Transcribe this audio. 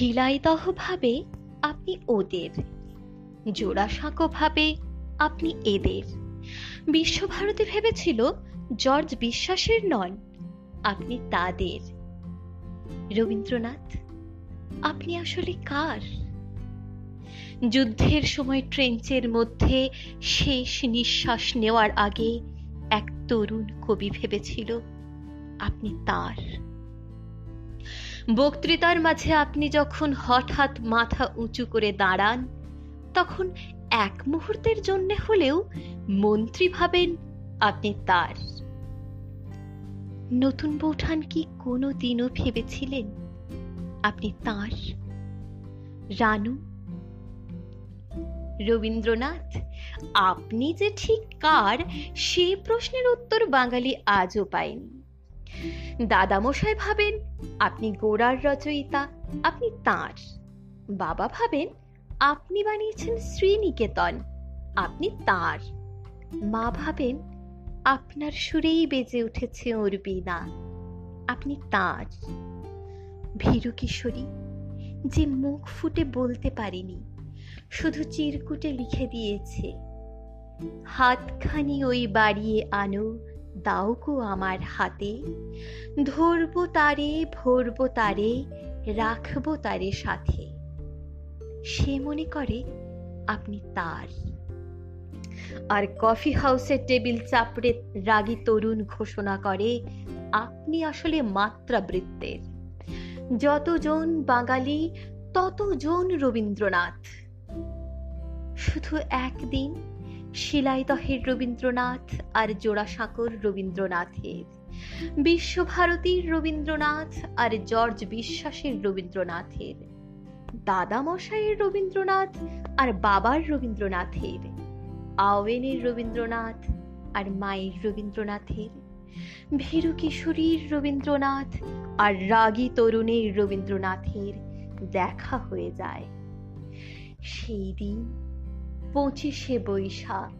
শিলাইদহ ভাবে আপনি ওদের জোড়াসাঁকো ভাবে আপনি এদের। বিশ্বভারতী ভেবেছিল জর্জ বিশ্বাসের নন, আপনি তাদের। রবীন্দ্রনাথ, আপনি আসলে কার? যুদ্ধের সময় ট্রেঞ্চের মধ্যে শেষ নিঃশ্বাস নেওয়ার আগে এক তরুণ কবি ভেবেছিল, আপনি তার। বক্তৃতার মাঝে আপনি যখন হঠাৎ মাথা উঁচু করে দাঁড়ান, তখন এক মুহূর্তের জন্য হলেও মন্ত্রী ভাবেন আপনি তার। নতুন বৌঠান কি কোনো দিনও ভেবেছিলেন আপনি তার? রানু, রবীন্দ্রনাথ, আপনি যে ঠিক কার, সে প্রশ্নের উত্তর বাঙালি আজও পায়নি। দাদামশাই ভাবেন, আপনি গোড়ার রচয়িতা, আপনি তাঁর। বাবা ভাবেন, আপনি বানিয়েছেন শ্রীনিকেতন, আপনি তার। মা ভাবেন, আপনার সুরেই বেজে উঠেছে ওর বীণা, আপনি তার। ভীরু কিশোরী, যে মুখ ফুটে বলতে পারিনি, শুধু চিরকুটে লিখে দিয়েছে, হাতখানি ওই বাড়িয়ে আনো দাও গো আমার হাতে। ধরবো তারে, ভরবো তারে, রাখব তারে সাথে। সে মনে করে আপনি তার। আর কফি হাউসের টেবিল চাপড়ে রাগী তরুণ ঘোষণা করে, আপনি আসলে মাত্রাবৃত্তের। যতজন বাঙালি, ততজন রবীন্দ্রনাথ। শুধু একদিন শিলাইদহের রবীন্দ্রনাথ আর জোড়াসাঁকোর রবীন্দ্রনাথের। বিশ্বভারতীর রবীন্দ্রনাথ আর জর্জ বিশ্বাসের রবীন্দ্রনাথের। দাদামশাইয়ের রবীন্দ্রনাথ আর বাবার রবীন্দ্রনাথের। আওয়েনের রবীন্দ্রনাথ আর মায়ের রবীন্দ্রনাথের। ভীরু কিশোরীর রবীন্দ্রনাথ আর রাগী তরুণের রবীন্দ্রনাথের দেখা হয়ে যায়। সেই দিন পঁচিশে বৈশাখ।